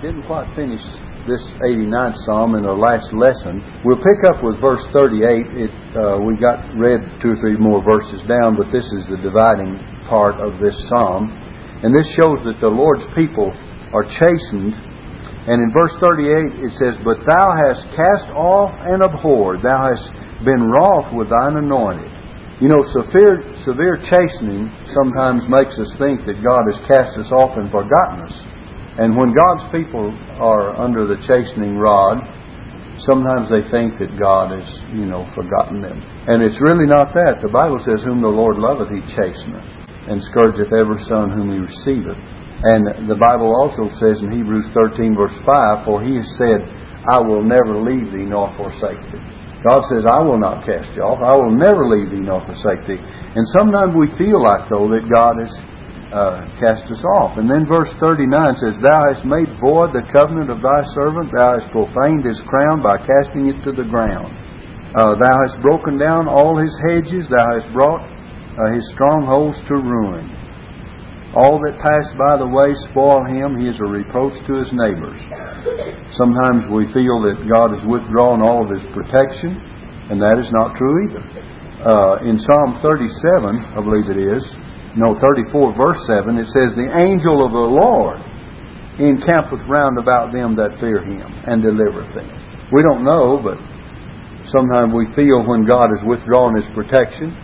didn't quite finish this 89th Psalm in our last lesson. We'll pick up with verse 38. It, uh, we got read two or three more verses down, but this is the dividing part of this Psalm. And this shows that the Lord's people are chastened. And in verse 38 it says, But thou hast cast off and abhorred, thou hast been wroth with thine anointed. You know, severe, severe chastening sometimes makes us think that God has cast us off and forgotten us. And when God's people are under the chastening rod, sometimes they think that God has, you know, forgotten them. And it's really not that. The Bible says, Whom the Lord loveth, he chasteneth, and scourgeth every son whom he receiveth. And the Bible also says in Hebrews 13, verse 5, For he has said, I will never leave thee nor forsake thee. God says, I will not cast you off. I will never leave thee nor forsake thee. And sometimes we feel like, though, that God has uh, cast us off. And then verse 39 says, Thou hast made void the covenant of thy servant. Thou hast profaned his crown by casting it to the ground. Uh, thou hast broken down all his hedges. Thou hast brought uh, his strongholds to ruin. All that pass by the way spoil him. He is a reproach to his neighbors. Sometimes we feel that God has withdrawn all of his protection, and that is not true either. Uh, in Psalm 37, I believe it is, no, 34, verse 7, it says, The angel of the Lord encampeth round about them that fear him and delivereth them. We don't know, but sometimes we feel when God has withdrawn his protection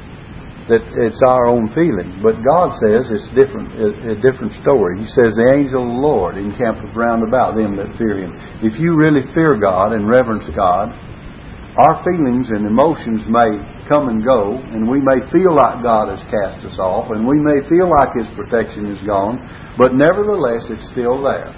that it's our own feeling. But God says it's different, a, different story. He says the angel of the Lord encampeth round about them that fear Him. If you really fear God and reverence God, our feelings and emotions may come and go, and we may feel like God has cast us off, and we may feel like His protection is gone, but nevertheless it's still there.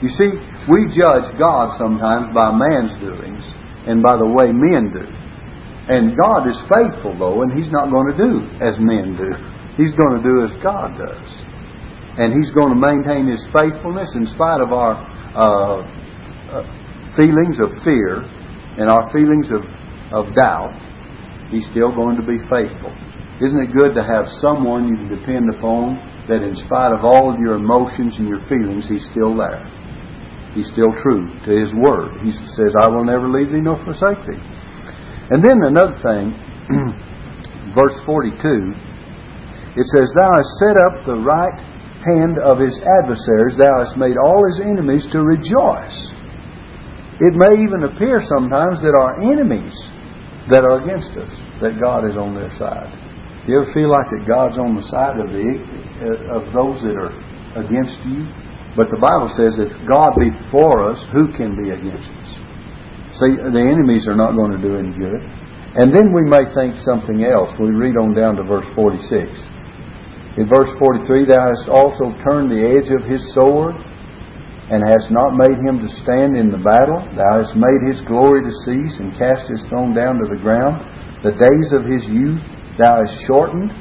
You see, we judge God sometimes by man's doings and by the way men do. And God is faithful, though, and He's not going to do as men do. He's going to do as God does. And He's going to maintain His faithfulness in spite of our uh, uh, feelings of fear and our feelings of, of doubt. He's still going to be faithful. Isn't it good to have someone you can depend upon that, in spite of all of your emotions and your feelings, He's still there? He's still true to His Word. He says, I will never leave thee nor forsake thee. And then another thing, verse 42, it says, Thou hast set up the right hand of his adversaries, thou hast made all his enemies to rejoice. It may even appear sometimes that our enemies that are against us, that God is on their side. Do you ever feel like that God's on the side of the uh, of those that are against you? But the Bible says, if God be for us, who can be against us? See, the enemies are not going to do any good. And then we may think something else. We read on down to verse 46. In verse 43, Thou hast also turned the edge of his sword, and hast not made him to stand in the battle. Thou hast made his glory to cease, and cast his throne down to the ground. The days of his youth thou hast shortened.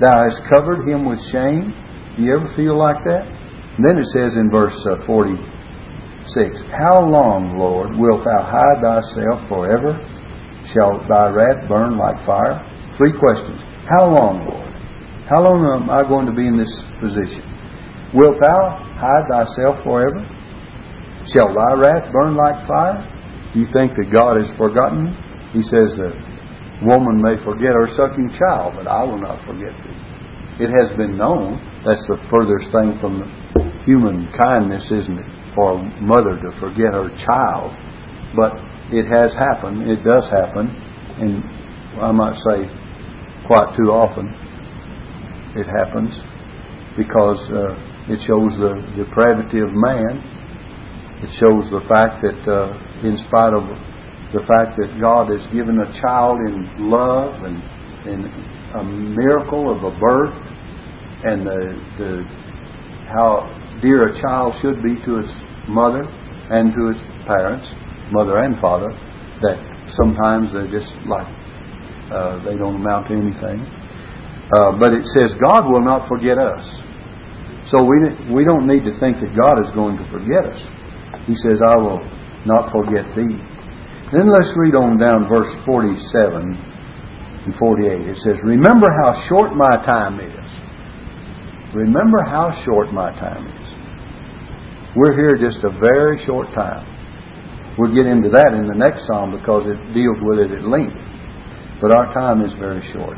Thou hast covered him with shame. Do you ever feel like that? And then it says in verse uh, 40, 6. How long, Lord, wilt thou hide thyself forever? Shall thy wrath burn like fire? Three questions. How long, Lord? How long am I going to be in this position? Wilt thou hide thyself forever? Shall thy wrath burn like fire? Do you think that God has forgotten? He says that woman may forget her sucking child, but I will not forget thee. It has been known. That's the furthest thing from human kindness, isn't it? for a mother to forget her child. But it has happened. It does happen. And I might say quite too often it happens because uh, it shows the depravity of man. It shows the fact that, uh, in spite of the fact that God has given a child in love and, and a miracle of a birth, and the, the how dear a child should be to its mother and to its parents, mother and father, that sometimes they're just like uh, they don't amount to anything. Uh, but it says God will not forget us. So we we don't need to think that God is going to forget us. He says, "I will not forget thee." Then let's read on down verse forty-seven and forty-eight. It says, "Remember how short my time is." Remember how short my time is. We're here just a very short time. We'll get into that in the next psalm because it deals with it at length. But our time is very short.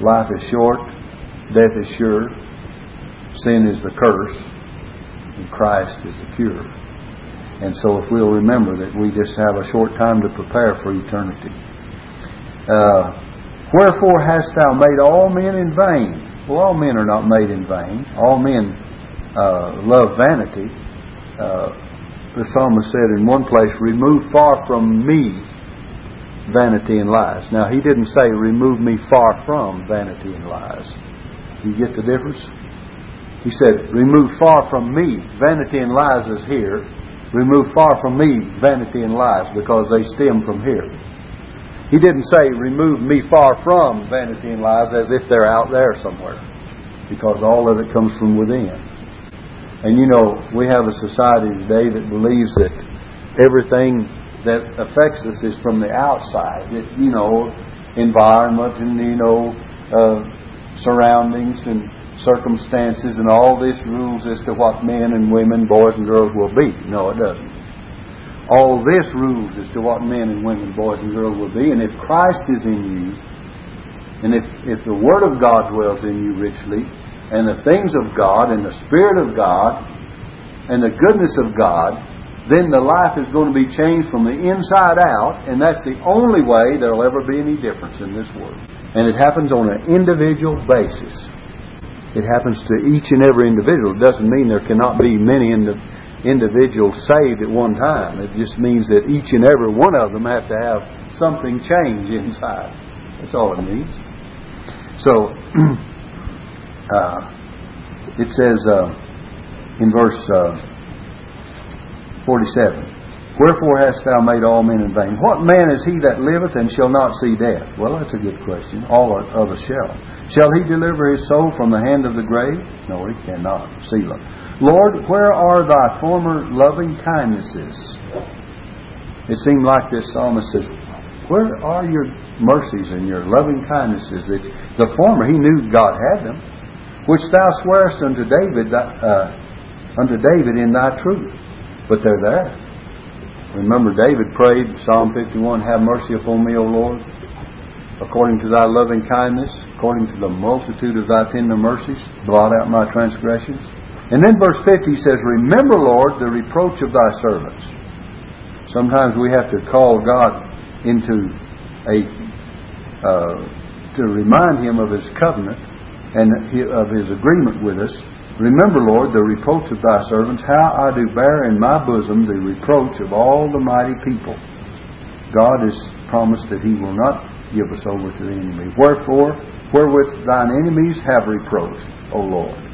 Life is short, death is sure, sin is the curse, and Christ is the cure. And so if we'll remember that we just have a short time to prepare for eternity. Uh, Wherefore hast thou made all men in vain? Well, all men are not made in vain. All men uh, love vanity. Uh, the psalmist said in one place, Remove far from me vanity and lies. Now, he didn't say, Remove me far from vanity and lies. You get the difference? He said, Remove far from me. Vanity and lies is here. Remove far from me vanity and lies because they stem from here. He didn't say, remove me far from vanity and lies as if they're out there somewhere. Because all of it comes from within. And you know, we have a society today that believes that everything that affects us is from the outside. That, you know, environment and, you know, uh, surroundings and circumstances and all this rules as to what men and women, boys and girls will be. No, it doesn't all this rules as to what men and women, boys and girls will be. And if Christ is in you, and if, if the Word of God dwells in you richly, and the things of God, and the Spirit of God, and the goodness of God, then the life is going to be changed from the inside out, and that's the only way there will ever be any difference in this world. And it happens on an individual basis. It happens to each and every individual. It doesn't mean there cannot be many in the individuals saved at one time. It just means that each and every one of them have to have something change inside. That's all it means. So, uh, it says uh, in verse uh, 47 Wherefore hast thou made all men in vain? What man is he that liveth and shall not see death? Well, that's a good question. All of us shall. Shall he deliver his soul from the hand of the grave? No, he cannot. Selah. Lord, where are thy former loving kindnesses? It seemed like this psalmist says, Where are your mercies and your loving kindnesses? That the former, he knew God had them, which thou swearest unto David, uh, unto David in thy truth. But they're there. Remember, David prayed, Psalm 51, Have mercy upon me, O Lord, according to thy loving kindness, according to the multitude of thy tender mercies, blot out my transgressions. And then verse 50 says, Remember, Lord, the reproach of thy servants. Sometimes we have to call God into a, uh, to remind him of his covenant and of his agreement with us. Remember, Lord, the reproach of thy servants, how I do bear in my bosom the reproach of all the mighty people. God has promised that he will not give us over to the enemy. Wherefore, wherewith thine enemies have reproached, O Lord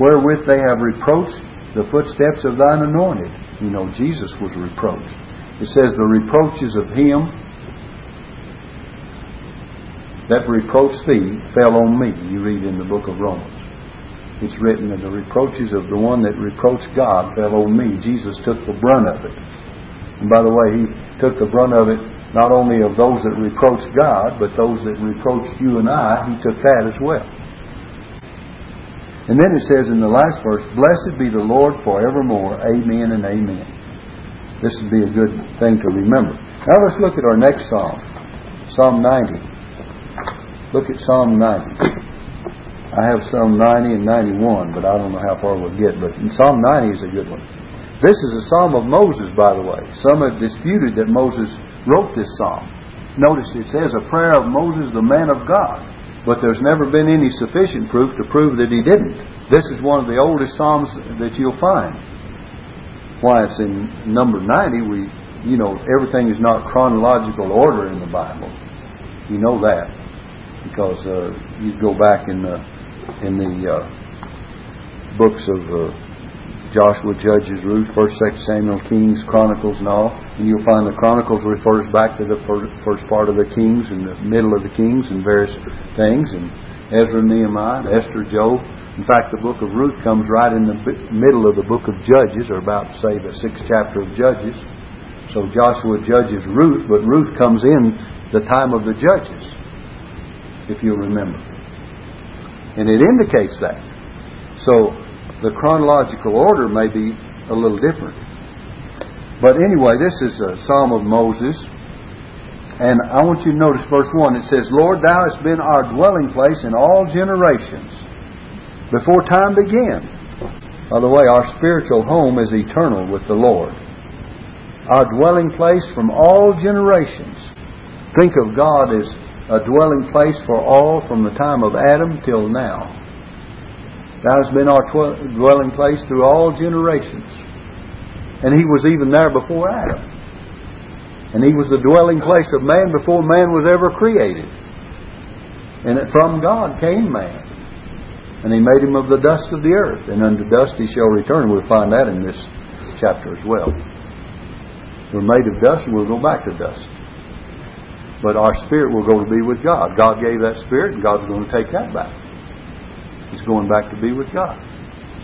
wherewith they have reproached the footsteps of thine anointed. You know, Jesus was reproached. It says, The reproaches of him that reproached thee fell on me. You read in the book of Romans. It's written that the reproaches of the one that reproached God fell on me. Jesus took the brunt of it. And by the way, he took the brunt of it not only of those that reproached God, but those that reproached you and I, he took that as well. And then it says in the last verse, Blessed be the Lord forevermore. Amen and amen. This would be a good thing to remember. Now let's look at our next psalm. Psalm 90. Look at Psalm 90. I have Psalm 90 and 91, but I don't know how far we'll get. But Psalm 90 is a good one. This is a psalm of Moses, by the way. Some have disputed that Moses wrote this psalm. Notice it says a prayer of Moses, the man of God. But there's never been any sufficient proof to prove that he didn't. This is one of the oldest Psalms that you'll find. Why it's in number 90, we, you know, everything is not chronological order in the Bible. You know that. Because uh, you go back in the, in the uh, books of uh, Joshua, Judges, Ruth, First, Second Samuel, Kings, Chronicles, and all. And you'll find the Chronicles refers back to the first part of the Kings and the middle of the Kings and various things. And Ezra, Nehemiah, Esther, Job. In fact, the book of Ruth comes right in the middle of the book of Judges, or about, say, the sixth chapter of Judges. So Joshua judges Ruth, but Ruth comes in the time of the Judges, if you remember. And it indicates that. So The chronological order may be a little different. But anyway, this is a Psalm of Moses. And I want you to notice verse 1. It says, Lord, thou hast been our dwelling place in all generations, before time began. By the way, our spiritual home is eternal with the Lord. Our dwelling place from all generations. Think of God as a dwelling place for all from the time of Adam till now. Thou hast been our dwelling place through all generations. And He was even there before Adam. And He was the dwelling place of man before man was ever created. And from God came man. And He made him of the dust of the earth. And unto dust he shall return. We'll find that in this chapter as well. We're made of dust and we'll go back to dust. But our spirit will go to be with God. God gave that spirit and God's going to take that back. He's going back to be with God.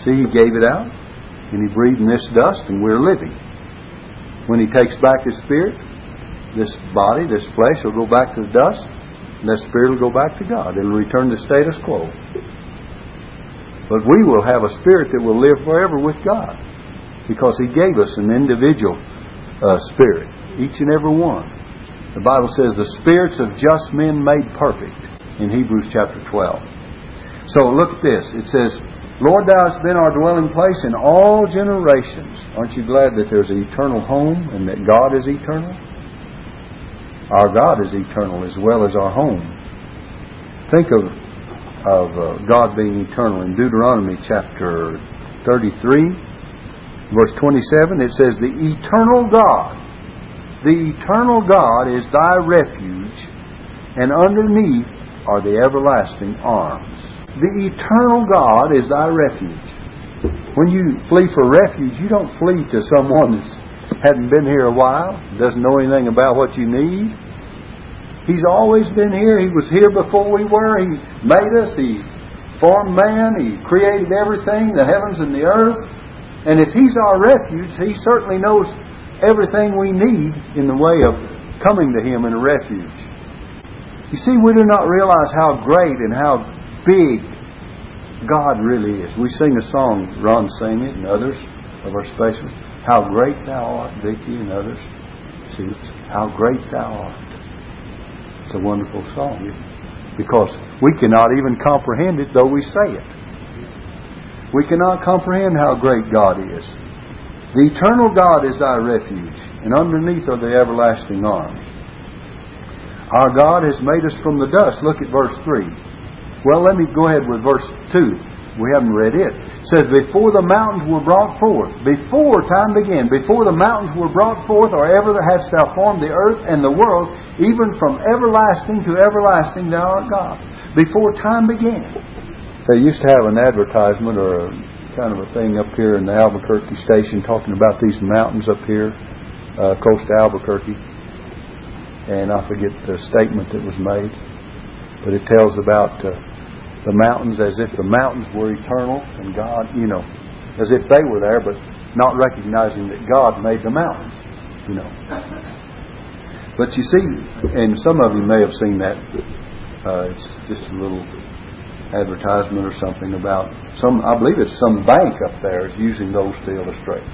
See, He gave it out and He breathed in this dust and we're living. When He takes back His spirit, this body, this flesh will go back to the dust and that spirit will go back to God. It'll return to status quo. But we will have a spirit that will live forever with God because He gave us an individual uh, spirit, each and every one. The Bible says the spirits of just men made perfect in Hebrews chapter 12. So look at this. It says, Lord, thou hast been our dwelling place in all generations. Aren't you glad that there's an eternal home and that God is eternal? Our God is eternal as well as our home. Think of, of uh, God being eternal in Deuteronomy chapter 33 verse 27, it says, The eternal God, the eternal God is thy refuge, and underneath are the everlasting arms. The eternal God is thy refuge. When you flee for refuge, you don't flee to someone that hadn't been here a while, doesn't know anything about what you need. He's always been here. He was here before we were. He made us. He formed man. He created everything, the heavens and the earth. And if He's our refuge, He certainly knows everything we need in the way of coming to Him in a refuge. You see, we do not realize how great and how big God really is. We sing a song, Ron sang it, and others of our specials. How great thou art, Vicky and others. See, how great thou art. It's a wonderful song, because we cannot even comprehend it, though we say it. We cannot comprehend how great God is. The eternal God is thy refuge, and underneath are the everlasting arms. Our God has made us from the dust. Look at verse 3. Well, let me go ahead with verse 2. We haven't read it. It says, Before the mountains were brought forth, before time began, before the mountains were brought forth, or ever hadst thou formed the earth and the world, even from everlasting to everlasting thou art God. Before time began. They used to have an advertisement or a kind of a thing up here in the Albuquerque station talking about these mountains up here, uh, close to Albuquerque. And I forget the statement that was made, but it tells about uh, the mountains as if the mountains were eternal and God, you know, as if they were there, but not recognizing that God made the mountains, you know. But you see, and some of you may have seen that. Uh, it's just a little advertisement or something about some, I believe it's some bank up there is using those to illustrate.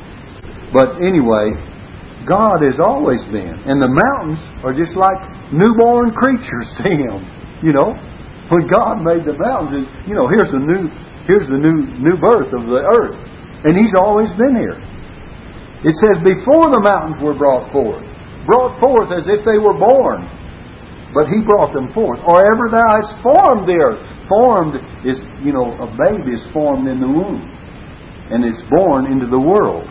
But anyway, God has always been. And the mountains are just like newborn creatures to Him. You know, when God made the mountains, you know, here's the new, here's the new, new birth of the earth. And He's always been here. It says, before the mountains were brought forth, brought forth as if they were born but he brought them forth. Or ever thou hast formed the earth. Formed is, you know, a baby is formed in the womb and is born into the world.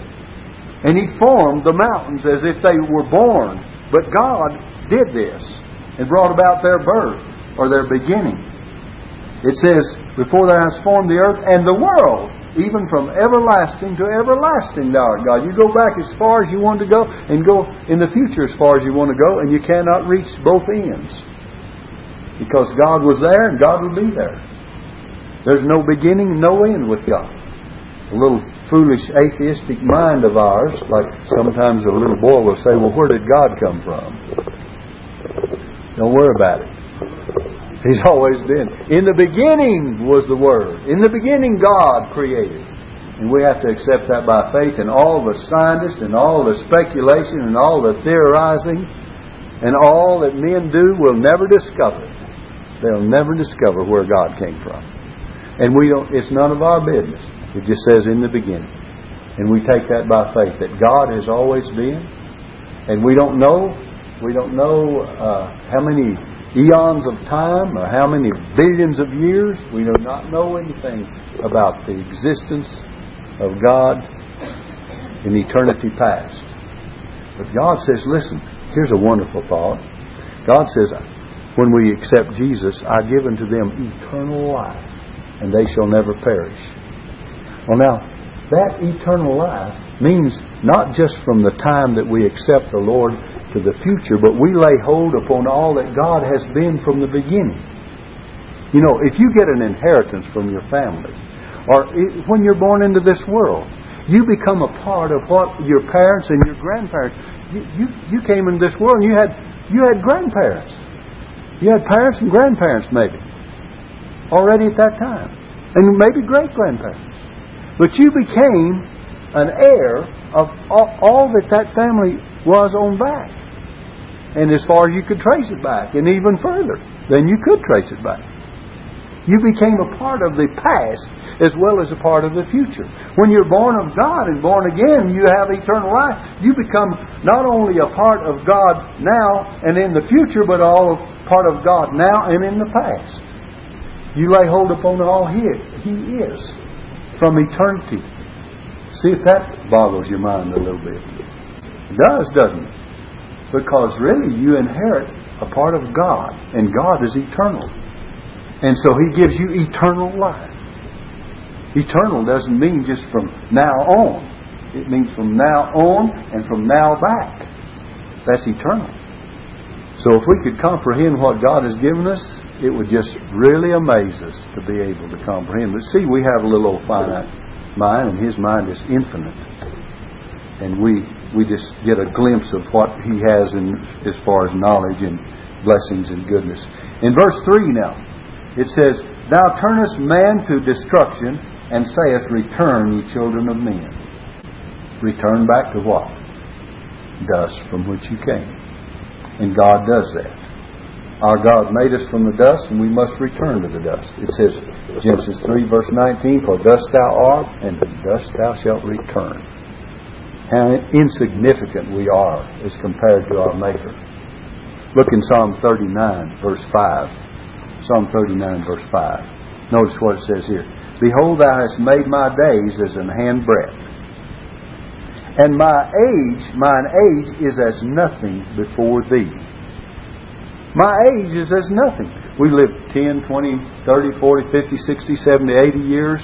And he formed the mountains as if they were born. But God did this and brought about their birth or their beginning. It says, Before thou hast formed the earth and the world, even from everlasting to everlasting, thou art God. You go back as far as you want to go, and go in the future as far as you want to go, and you cannot reach both ends. Because God was there and God will be there. There's no beginning, no end with God. A little foolish atheistic mind of ours, like sometimes a little boy will say, Well, where did God come from? Don't worry about it. He's always been. In the beginning was the Word. In the beginning, God created. And we have to accept that by faith. And all the scientists and all the speculation and all the theorizing and all that men do will never discover. They'll never discover where God came from. And we don't, it's none of our business. It just says in the beginning. And we take that by faith that God has always been. And we don't know, we don't know uh, how many eons of time or how many billions of years. We do not know anything about the existence of God in eternity past. But God says, listen, here's a wonderful thought. God says, when we accept Jesus, I give unto them eternal life, and they shall never perish. Well, now, that eternal life means not just from the time that we accept the Lord to the future, but we lay hold upon all that God has been from the beginning. You know, if you get an inheritance from your family, or when you're born into this world, you become a part of what your parents and your grandparents. You, you, you came into this world and you had you had grandparents. You had parents and grandparents maybe already at that time, and maybe great grandparents. But you became an heir of all, all that that family was on back and as far as you could trace it back, and even further than you could trace it back. You became a part of the past as well as a part of the future. When you're born of God and born again, you have eternal life. You become not only a part of God now and in the future, but all part of God now and in the past. You lay hold upon all He, he is from eternity. See if that boggles your mind a little bit. It does, doesn't it? Because really, you inherit a part of God, and God is eternal. And so He gives you eternal life. Eternal doesn't mean just from now on, it means from now on and from now back. That's eternal. So if we could comprehend what God has given us, it would just really amaze us to be able to comprehend. But see, we have a little old finite mind, and His mind is infinite. And we we just get a glimpse of what he has in as far as knowledge and blessings and goodness. In verse 3 now, it says, Thou turnest man to destruction and sayest, Return, ye children of men. Return back to what? Dust from which you came. And God does that. Our God made us from the dust, and we must return to the dust. It says, Genesis 3, verse 19, For dust thou art, and to dust thou shalt return how insignificant we are as compared to our Maker. Look in Psalm 39, verse 5. Psalm 39, verse 5. Notice what it says here. Behold, thou hast made my days as an handbreadth. And my age, mine age is as nothing before thee. My age is as nothing. We live 10, 20, 30, 40, 50, 60, 70, 80 years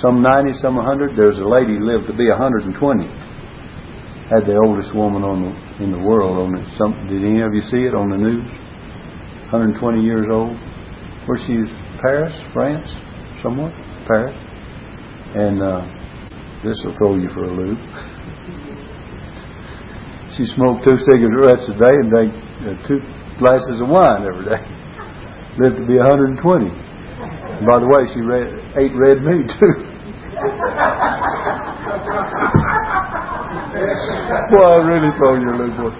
some 90, some 100. There's a lady lived to be 120. Had the oldest woman on the, in the world on it. Some, did any of you see it on the news? 120 years old. Where she's Paris, France, somewhere, Paris. And uh, this will throw you for a loop. she smoked two cigarettes a day and drank uh, two glasses of wine every day. Lived to be 120. And by the way, she ate red meat too. Boy, I really throw your loop.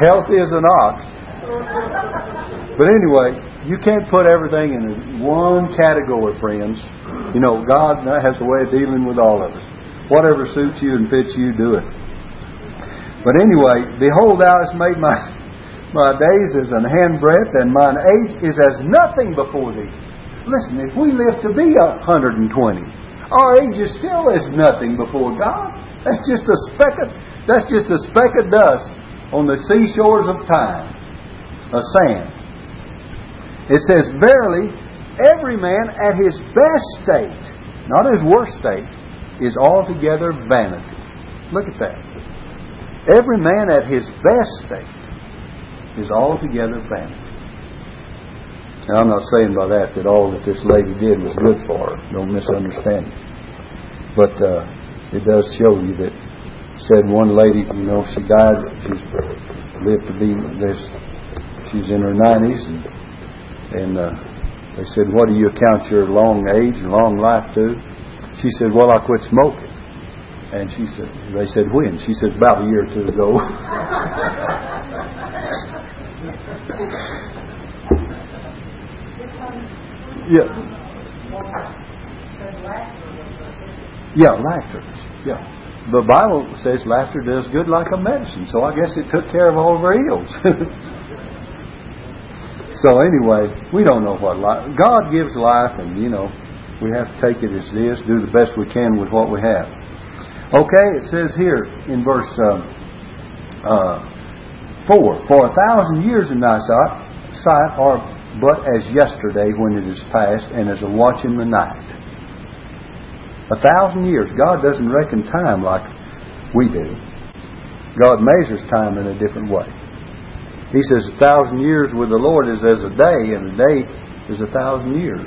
Healthy as an ox. But anyway, you can't put everything in one category, friends. You know, God has a way of dealing with all of us. Whatever suits you and fits you, do it. But anyway, behold, thou hast made my my days as an handbreadth, and mine age is as nothing before thee. Listen, if we live to be 120, our age is still as nothing before God. That's just a speck of, that's just a speck of dust on the seashores of time, a sand. It says, Verily, every man at his best state, not his worst state, is altogether vanity. Look at that. Every man at his best state is altogether vanity. Now, I'm not saying by that that all that this lady did was good for her. Don't misunderstand me. But uh, it does show you that said one lady, you know, she died. She's lived to be this. She's in her 90s, and, and uh, they said, "What do you account your long age and long life to?" She said, Well, I quit smoking. And she said, They said, When? She said, About a year or two ago. yeah. Yeah, laughter. Yeah. The Bible says laughter does good like a medicine, so I guess it took care of all of her ills. so anyway, we don't know what life. God gives life, and you know, we have to take it as it is, do the best we can with what we have. Okay, it says here in verse uh, uh, four: For a thousand years in thy sight are but as yesterday when it is past, and as a watch in the night. A thousand years. God doesn't reckon time like we do. God measures time in a different way. He says a thousand years with the Lord is as a day, and a day is a thousand years.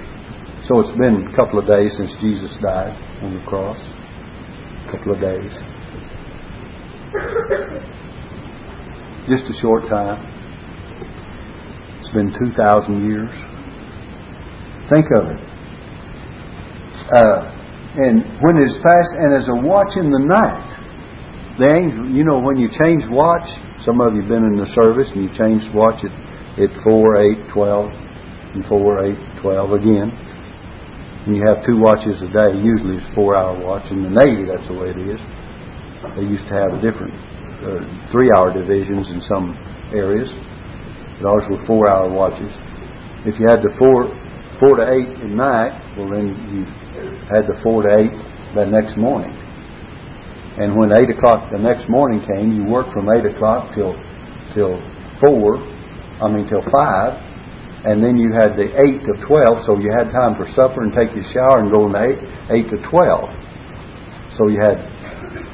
So it's been a couple of days since Jesus died on the cross. A couple of days. Just a short time. It's been 2,000 years. Think of it. Uh, and when it is past, and as a watch in the night, the angel, you know, when you change watch, some of you have been in the service and you change watch at, at 4, 8, 12, and 4, 8, 12 again. And you have two watches a day, usually it's a four hour watch. In the Navy, that's the way it is. They used to have different uh, three hour divisions in some areas, but ours were four hour watches. If you had the four, four to eight at night, well, then you had the four to eight the next morning. And when eight o'clock the next morning came, you worked from eight o'clock till till four, I mean till five, and then you had the eight to twelve, so you had time for supper and take your shower and go in eight, eight to twelve. So you had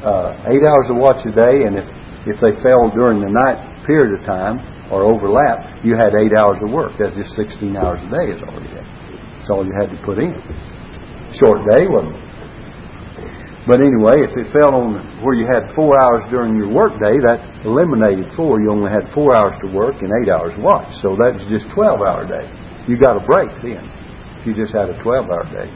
uh, eight hours of watch a day, and if if they fell during the night period of time or overlap, you had eight hours of work. That's just sixteen hours a day is all you had. That's all you had to put in short day, wasn't it? But anyway, if it fell on where you had four hours during your work day, that eliminated four. You only had four hours to work and eight hours watch. So that was just 12 hour day. You got a break then. You just had a 12 hour day.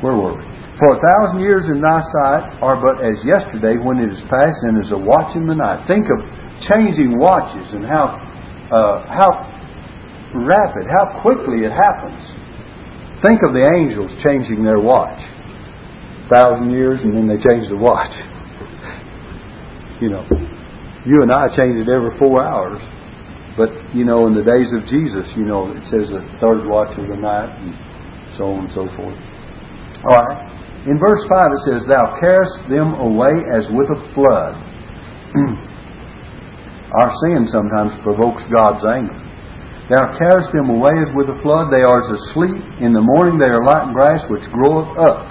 Where were we? For a thousand years in thy sight are but as yesterday when it is past and as a watch in the night. Think of changing watches and how uh, how rapid, how quickly it happens. Think of the angels changing their watch. A thousand years and then they change the watch. you know, you and I change it every four hours. But, you know, in the days of Jesus, you know, it says the third watch of the night and so on and so forth. All right. In verse 5 it says, Thou carest them away as with a flood. Our sin sometimes provokes God's anger. Thou carest them away as with a flood. They are as asleep. In the morning they are like grass which groweth up.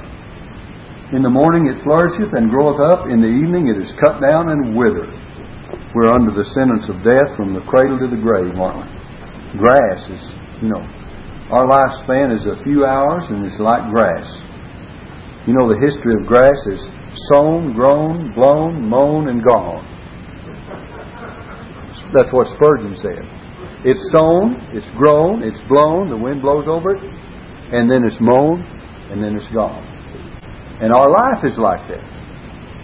In the morning it flourisheth and groweth up. In the evening it is cut down and withereth. We're under the sentence of death from the cradle to the grave, aren't we? Grass is, you know, our lifespan is a few hours and it's like grass. You know, the history of grass is sown, grown, blown, mown, and gone. That's what Spurgeon said. It's sown, it's grown, it's blown, the wind blows over it, and then it's mown, and then it's gone. And our life is like that.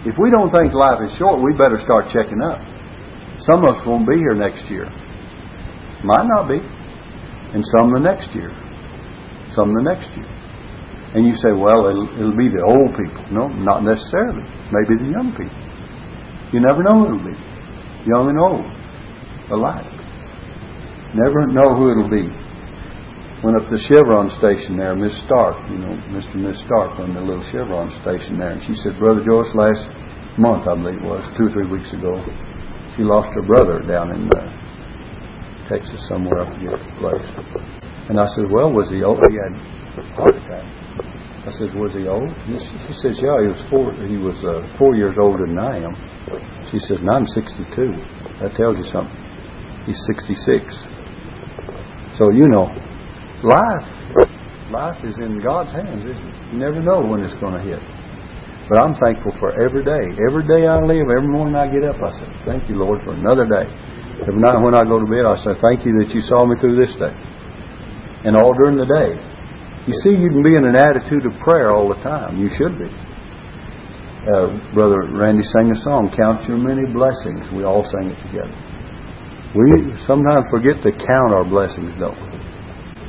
If we don't think life is short, we better start checking up. Some of us won't be here next year. Might not be. And some the next year. Some the next year. And you say, well, it'll, it'll be the old people. No, not necessarily. Maybe the young people. You never know who it'll be. Young and old. Alike. Never know who it'll be. Went up to the Chevron station there, Miss Stark, you know, Mr. and Miss Stark on the little Chevron station there. And she said, Brother Joyce, last month, I believe it was, two or three weeks ago, she lost her brother down in uh, Texas somewhere up here place. And I said, Well, was he old? He had heart attack. I said, Was he old? She says, Yeah, he was four he was uh, four years older than I am. She says, and I'm sixty two. That tells you something. He's sixty six. So you know, life life is in God's hands, it? You never know when it's going to hit. But I'm thankful for every day. Every day I live, every morning I get up, I say, Thank you, Lord, for another day. Every night when I go to bed, I say, Thank you that you saw me through this day. And all during the day. You see, you can be in an attitude of prayer all the time. You should be. Uh, Brother Randy sang a song, Count Your Many Blessings. We all sang it together. We sometimes forget to count our blessings, we?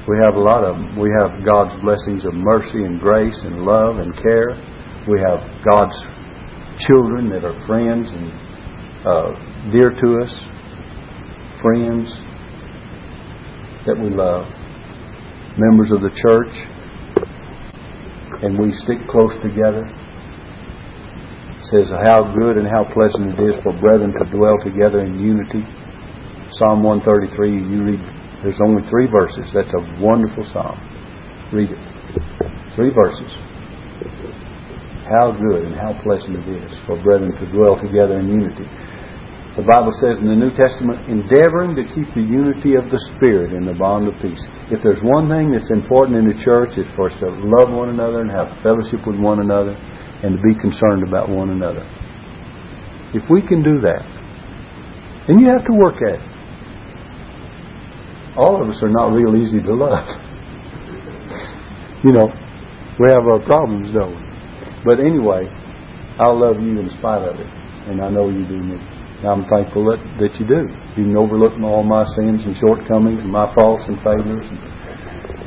We have a lot of them. We have God's blessings of mercy and grace and love and care. We have God's children that are friends and uh, dear to us, friends that we love, members of the church, and we stick close together. It says, How good and how pleasant it is for brethren to dwell together in unity. Psalm 133, you read, there's only three verses. That's a wonderful psalm. Read it. Three verses. How good and how pleasant it is for brethren to dwell together in unity. The Bible says in the New Testament, endeavoring to keep the unity of the Spirit in the bond of peace. If there's one thing that's important in the church, it's for us to love one another and have fellowship with one another and to be concerned about one another. If we can do that, and you have to work at it. All of us are not real easy to love. you know, we have our problems, we? But anyway, I'll love you in spite of it, and I know you do me. I'm thankful that, that you do. You can overlook all my sins and shortcomings and my faults and failures and,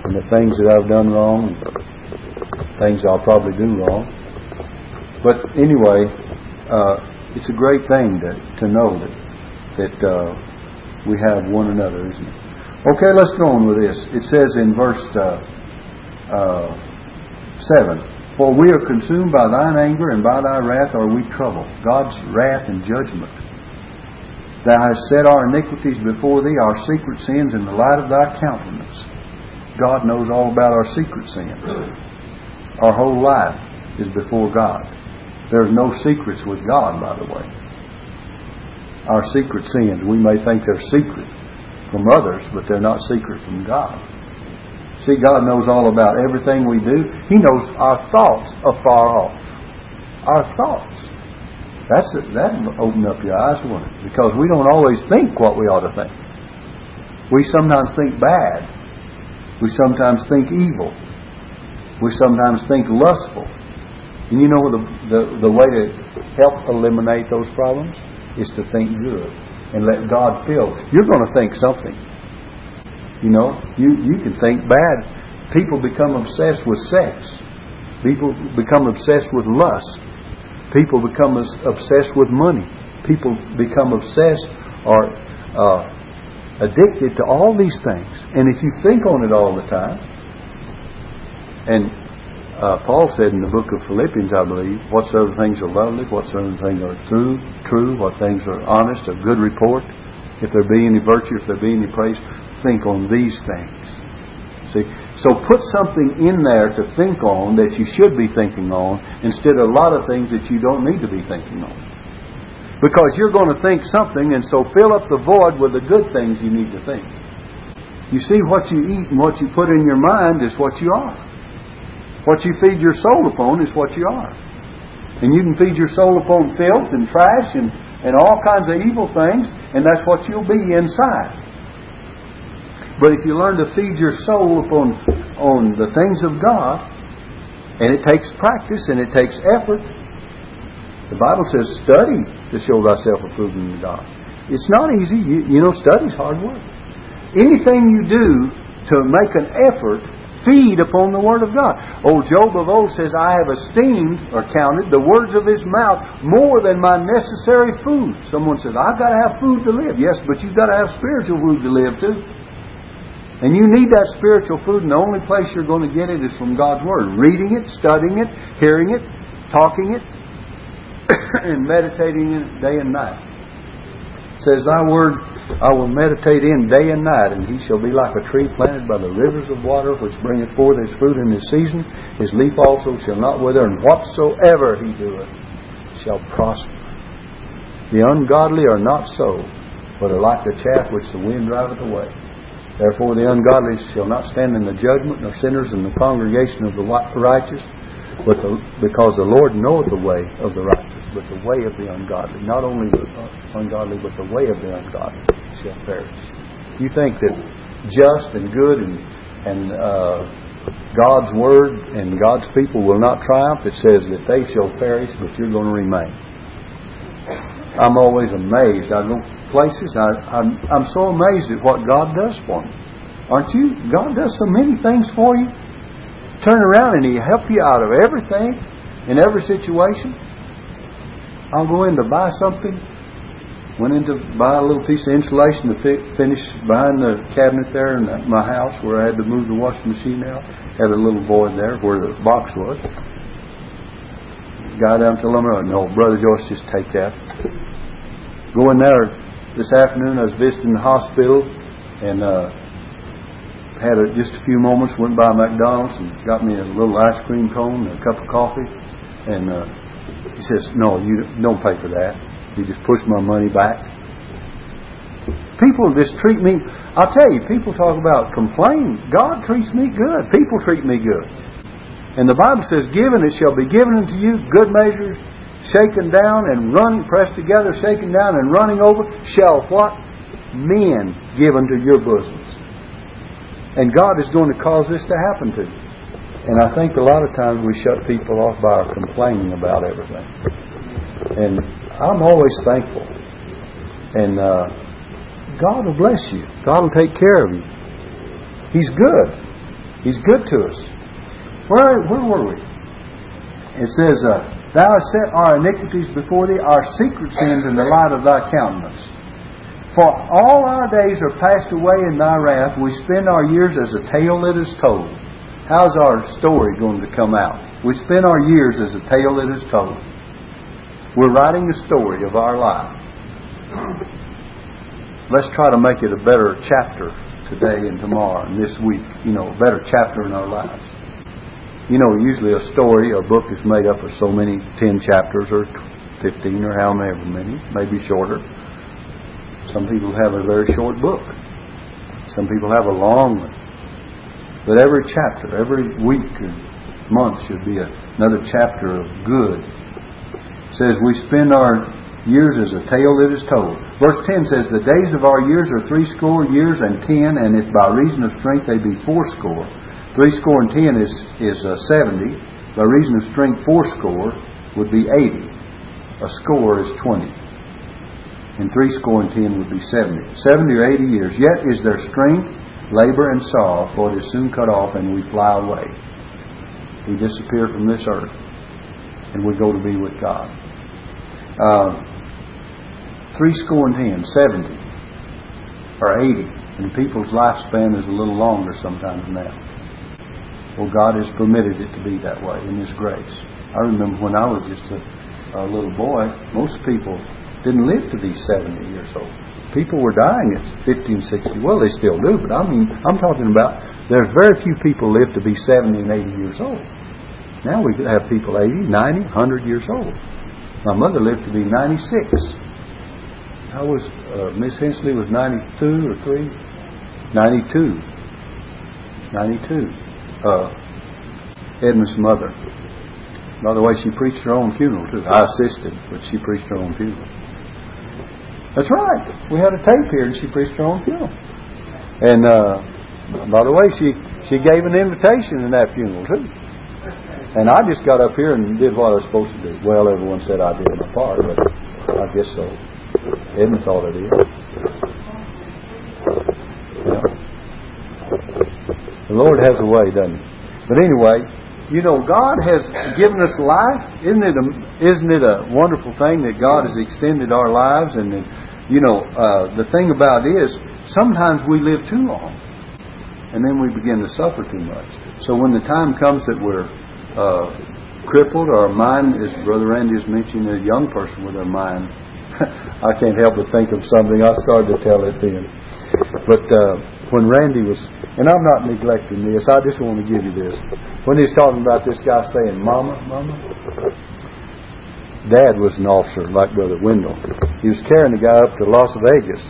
and the things that I've done wrong and things I'll probably do wrong. But anyway, uh, it's a great thing to, to know that, that uh, we have one another, isn't it? Okay, let's go on with this. It says in verse uh, uh 7 For we are consumed by thine anger, and by thy wrath are we troubled. God's wrath and judgment Thou hast set our iniquities before thee, our secret sins in the light of thy countenance. God knows all about our secret sins. Our whole life is before God. There's no secrets with God, by the way. Our secret sins, we may think they're secret from others, but they're not secret from God. See, God knows all about everything we do. He knows our thoughts afar off. Our thoughts. That's that open up your eyes, won't it? Because we don't always think what we ought to think. We sometimes think bad. We sometimes think evil. We sometimes think lustful. And you know the, the, the way to help eliminate those problems is to think good and let God fill. You're going to think something. You know, you, you can think bad. People become obsessed with sex. People become obsessed with lust. People become obsessed with money. People become obsessed or uh, addicted to all these things. And if you think on it all the time, and uh, Paul said in the book of Philippians, I believe, whatsoever things are lovely, whatsoever things are true, true, what things are honest, of good report, if there be any virtue, if there be any praise, think on these things. See, so put something in there to think on that you should be thinking on instead of a lot of things that you don't need to be thinking on. Because you're going to think something, and so fill up the void with the good things you need to think. You see, what you eat and what you put in your mind is what you are. What you feed your soul upon is what you are. And you can feed your soul upon filth and trash and, and all kinds of evil things, and that's what you'll be inside. But if you learn to feed your soul upon on the things of God, and it takes practice and it takes effort, the Bible says, study to show thyself approved unto God. It's not easy. You, you know, study's hard work. Anything you do to make an effort, feed upon the Word of God. Old Job of old says, I have esteemed or counted the words of his mouth more than my necessary food. Someone says, I've got to have food to live. Yes, but you've got to have spiritual food to live too. And you need that spiritual food, and the only place you're going to get it is from God's Word. Reading it, studying it, hearing it, talking it, and meditating in it day and night. It says, Thy Word I will meditate in day and night, and he shall be like a tree planted by the rivers of water, which bringeth forth his fruit in his season. His leaf also shall not wither, and whatsoever he doeth shall prosper. The ungodly are not so, but are like the chaff which the wind driveth away. Therefore the ungodly shall not stand in the judgment, nor sinners in the congregation of the righteous, but the, because the Lord knoweth the way of the righteous, but the way of the ungodly, not only the ungodly, but the way of the ungodly shall perish. You think that just and good and, and uh, God's Word and God's people will not triumph. It says that they shall perish, but you're going to remain. I'm always amazed. I go places, I, I'm, I'm so amazed at what God does for me. Aren't you? God does so many things for you. Turn around and He help you out of everything, in every situation. I'll go in to buy something. Went in to buy a little piece of insulation to fi- finish behind the cabinet there in my house where I had to move the washing machine out. Had a little void there where the box was. Guy down to Lumber, no, Brother Joyce, just take that. Go in there this afternoon. I was visiting the hospital and uh, had a, just a few moments. Went by McDonald's and got me a little ice cream cone and a cup of coffee. And uh, he says, No, you don't pay for that. You just push my money back. People just treat me, I'll tell you, people talk about complain. God treats me good. People treat me good. And the Bible says, Given it shall be given unto you, good measure, shaken down and run, pressed together, shaken down and running over, shall what? Men give unto your bosoms. And God is going to cause this to happen to you. And I think a lot of times we shut people off by our complaining about everything. And I'm always thankful. And uh, God will bless you. God will take care of you. He's good. He's good to us. Where, where were we? It says, uh, Thou hast set our iniquities before thee, our secret sins in the light of thy countenance. For all our days are passed away in thy wrath. We spend our years as a tale that is told. How's our story going to come out? We spend our years as a tale that is told. We're writing the story of our life. Let's try to make it a better chapter today and tomorrow and this week. You know, a better chapter in our lives. You know, usually a story, a book is made up of so many, 10 chapters or 15 or however many, maybe shorter. Some people have a very short book. Some people have a long one. But every chapter, every week and month should be another chapter of good. It says, We spend our years as a tale that is told. Verse 10 says, The days of our years are threescore years and ten, and if by reason of strength they be fourscore. Threescore and ten is, is uh, 70. By reason of strength, fourscore would be 80. A score is 20. And threescore and ten would be 70. 70 or 80 years. Yet is their strength labor and sorrow, for it is soon cut off, and we fly away. We disappear from this earth, and we go to be with God. Uh, three score and ten, seventy, or eighty, and people's lifespan is a little longer sometimes that. Well, God has permitted it to be that way in His grace. I remember when I was just a, a little boy, most people didn't live to be 70 years old people were dying at 50 and 60. Well, they still do, but I mean, I'm talking about there's very few people live to be 70 and 80 years old. Now we have people 80, 90, 100 years old. My mother lived to be 96. I was, uh, Miss Hensley was 92 or 3? 92. 92. Uh, Edmund's mother. By the way, she preached her own funeral too. I assisted, but she preached her own funeral. That's right. We had a tape here, and she preached her own funeral. And uh, by the way, she she gave an invitation in that funeral too. And I just got up here and did what I was supposed to do. Well, everyone said I did my part, but I guess so. Edmund thought I did. Yeah. The Lord has a way, doesn't He? But anyway, you know, God has given us life. Isn't it a, isn't it a wonderful thing that God has extended our lives? And, you know, uh, the thing about it is, sometimes we live too long. And then we begin to suffer too much. So when the time comes that we're uh, crippled, our mind, as Brother Randy has mentioned, a young person with a mind, I can't help but think of something. I started to tell it then. But uh, when Randy was, and I'm not neglecting this, I just want to give you this. When he was talking about this guy saying, Mama, Mama, Dad was an officer like Brother Wendell. He was carrying the guy up to Las Vegas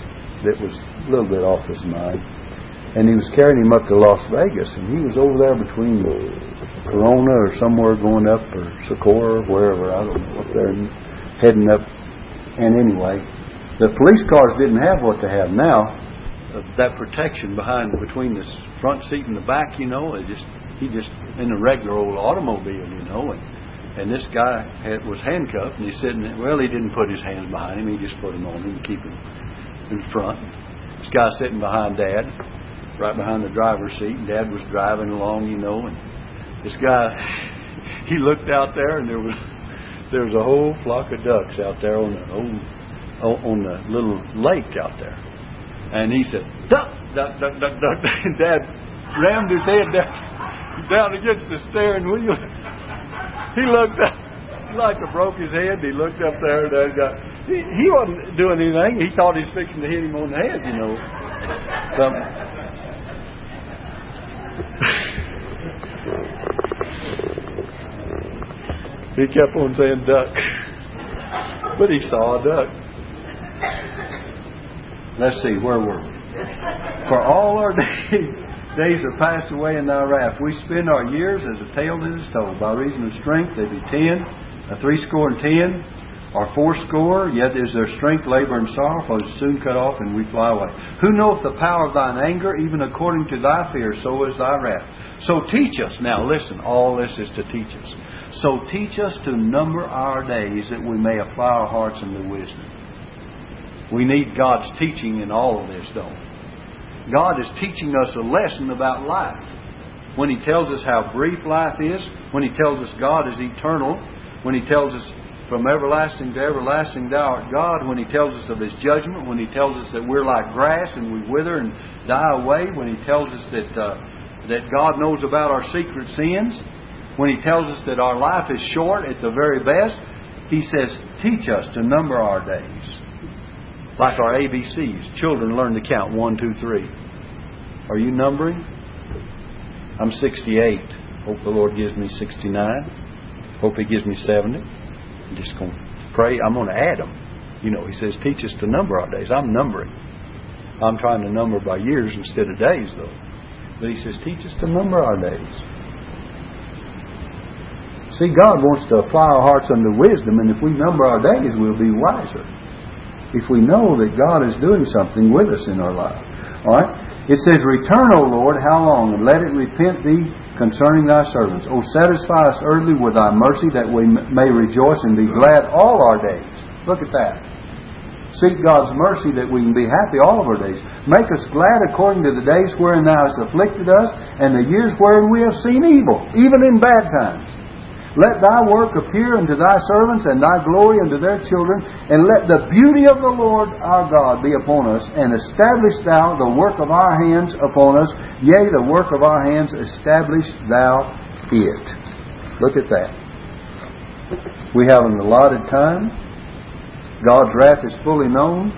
that was a little bit off his mind. And he was carrying him up to Las Vegas, and he was over there between Corona or somewhere going up, or Socorro, or wherever, I don't know, up there heading up. And anyway, the police cars didn't have what they have now of that protection behind between the front seat and the back, you know. It just he just in a regular old automobile, you know, and and this guy had, was handcuffed and he's sitting. There, well, he didn't put his hands behind him. He just put them on him to keep him in front. This guy sitting behind Dad, right behind the driver's seat, and Dad was driving along, you know, and this guy he looked out there and there was there was a whole flock of ducks out there on the old on the little lake out there. And he said, duck, duck, duck, duck, duck. And Dad rammed his head down, down against the steering wheel. He looked up, like to broke his head. He looked up there and guy, he, he wasn't doing anything. He thought he was fixing to hit him on the head, you know. Something. He kept on saying duck. But he saw a duck. Let's see, where were we? For all our days, days are passed away in thy wrath. We spend our years as a tale that is told. By reason of strength, they be ten, a threescore and ten, or fourscore. Yet is their strength, labor, and sorrow, for it is soon cut off, and we fly away. Who knoweth the power of thine anger, even according to thy fear, so is thy wrath. So teach us. Now listen, all this is to teach us. So teach us to number our days that we may apply our hearts unto wisdom. We need God's teaching in all of this, don't we? God is teaching us a lesson about life. When He tells us how brief life is, when He tells us God is eternal, when He tells us from everlasting to everlasting thou art God, when He tells us of His judgment, when He tells us that we're like grass and we wither and die away, when He tells us that, uh, that God knows about our secret sins, when He tells us that our life is short at the very best, He says, Teach us to number our days like our ABCs. Children learn to count one, two, three. Are you numbering? I'm 68. Hope the Lord gives me 69. Hope He gives me 70. I'm just going to pray. I'm going to add them. You know, He says, teach us to number our days. I'm numbering. I'm trying to number by years instead of days, though. But He says, teach us to number our days. See, God wants to apply our hearts unto wisdom, and if we number our days, we'll be wiser if we know that God is doing something with us in our life. All right? It says, Return, O Lord, how long? And let it repent thee concerning thy servants. O satisfy us early with thy mercy that we may rejoice and be glad all our days. Look at that. Seek God's mercy that we can be happy all of our days. Make us glad according to the days wherein thou hast afflicted us and the years wherein we have seen evil, even in bad times. Let thy work appear unto thy servants, and thy glory unto their children, and let the beauty of the Lord our God be upon us, and establish thou the work of our hands upon us, yea, the work of our hands establish thou it. Look at that. We have an allotted time. God's wrath is fully known.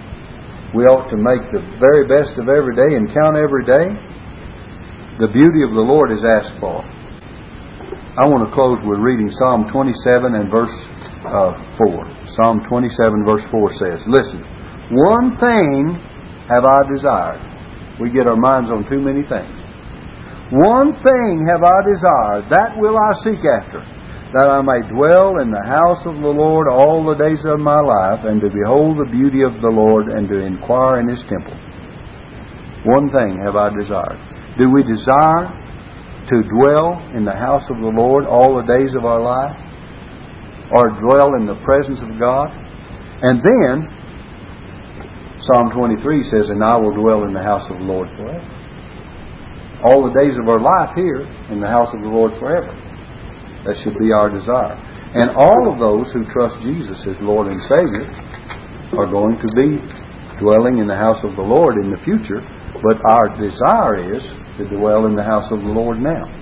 We ought to make the very best of every day and count every day. The beauty of the Lord is asked for. I want to close with reading Psalm 27 and verse uh, 4. Psalm 27, verse 4 says, Listen, one thing have I desired. We get our minds on too many things. One thing have I desired, that will I seek after, that I may dwell in the house of the Lord all the days of my life, and to behold the beauty of the Lord, and to inquire in his temple. One thing have I desired. Do we desire to dwell in the house of the Lord all the days of our life, or dwell in the presence of God. And then, Psalm 23 says, And I will dwell in the house of the Lord forever. All the days of our life here in the house of the Lord forever. That should be our desire. And all of those who trust Jesus as Lord and Savior are going to be dwelling in the house of the Lord in the future. But our desire is to dwell in the house of the Lord now.